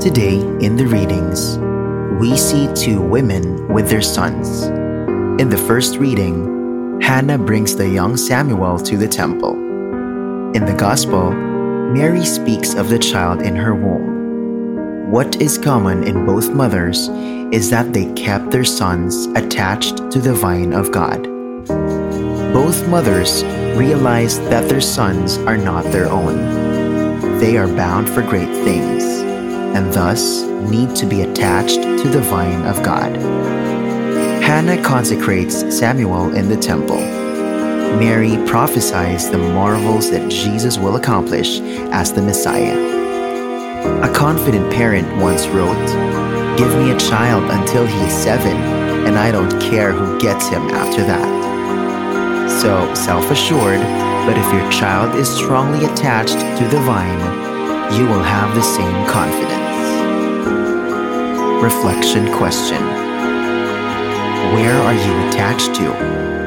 Today, in the readings, we see two women with their sons. In the first reading, Hannah brings the young Samuel to the temple. In the Gospel, Mary speaks of the child in her womb. What is common in both mothers is that they kept their sons attached to the vine of God. Both mothers realized that their sons are not their own. They are bound for great things, and thus need to be attached to the vine of God. Hannah consecrates Samuel in the temple. Mary prophesies the marvels that Jesus will accomplish as the Messiah. A confident parent once wrote, Give me a child until he is seven, and I don't care who gets him after that. So self assured, but if your child is strongly attached to the vine, you will have the same confidence. Reflection question Where are you attached to?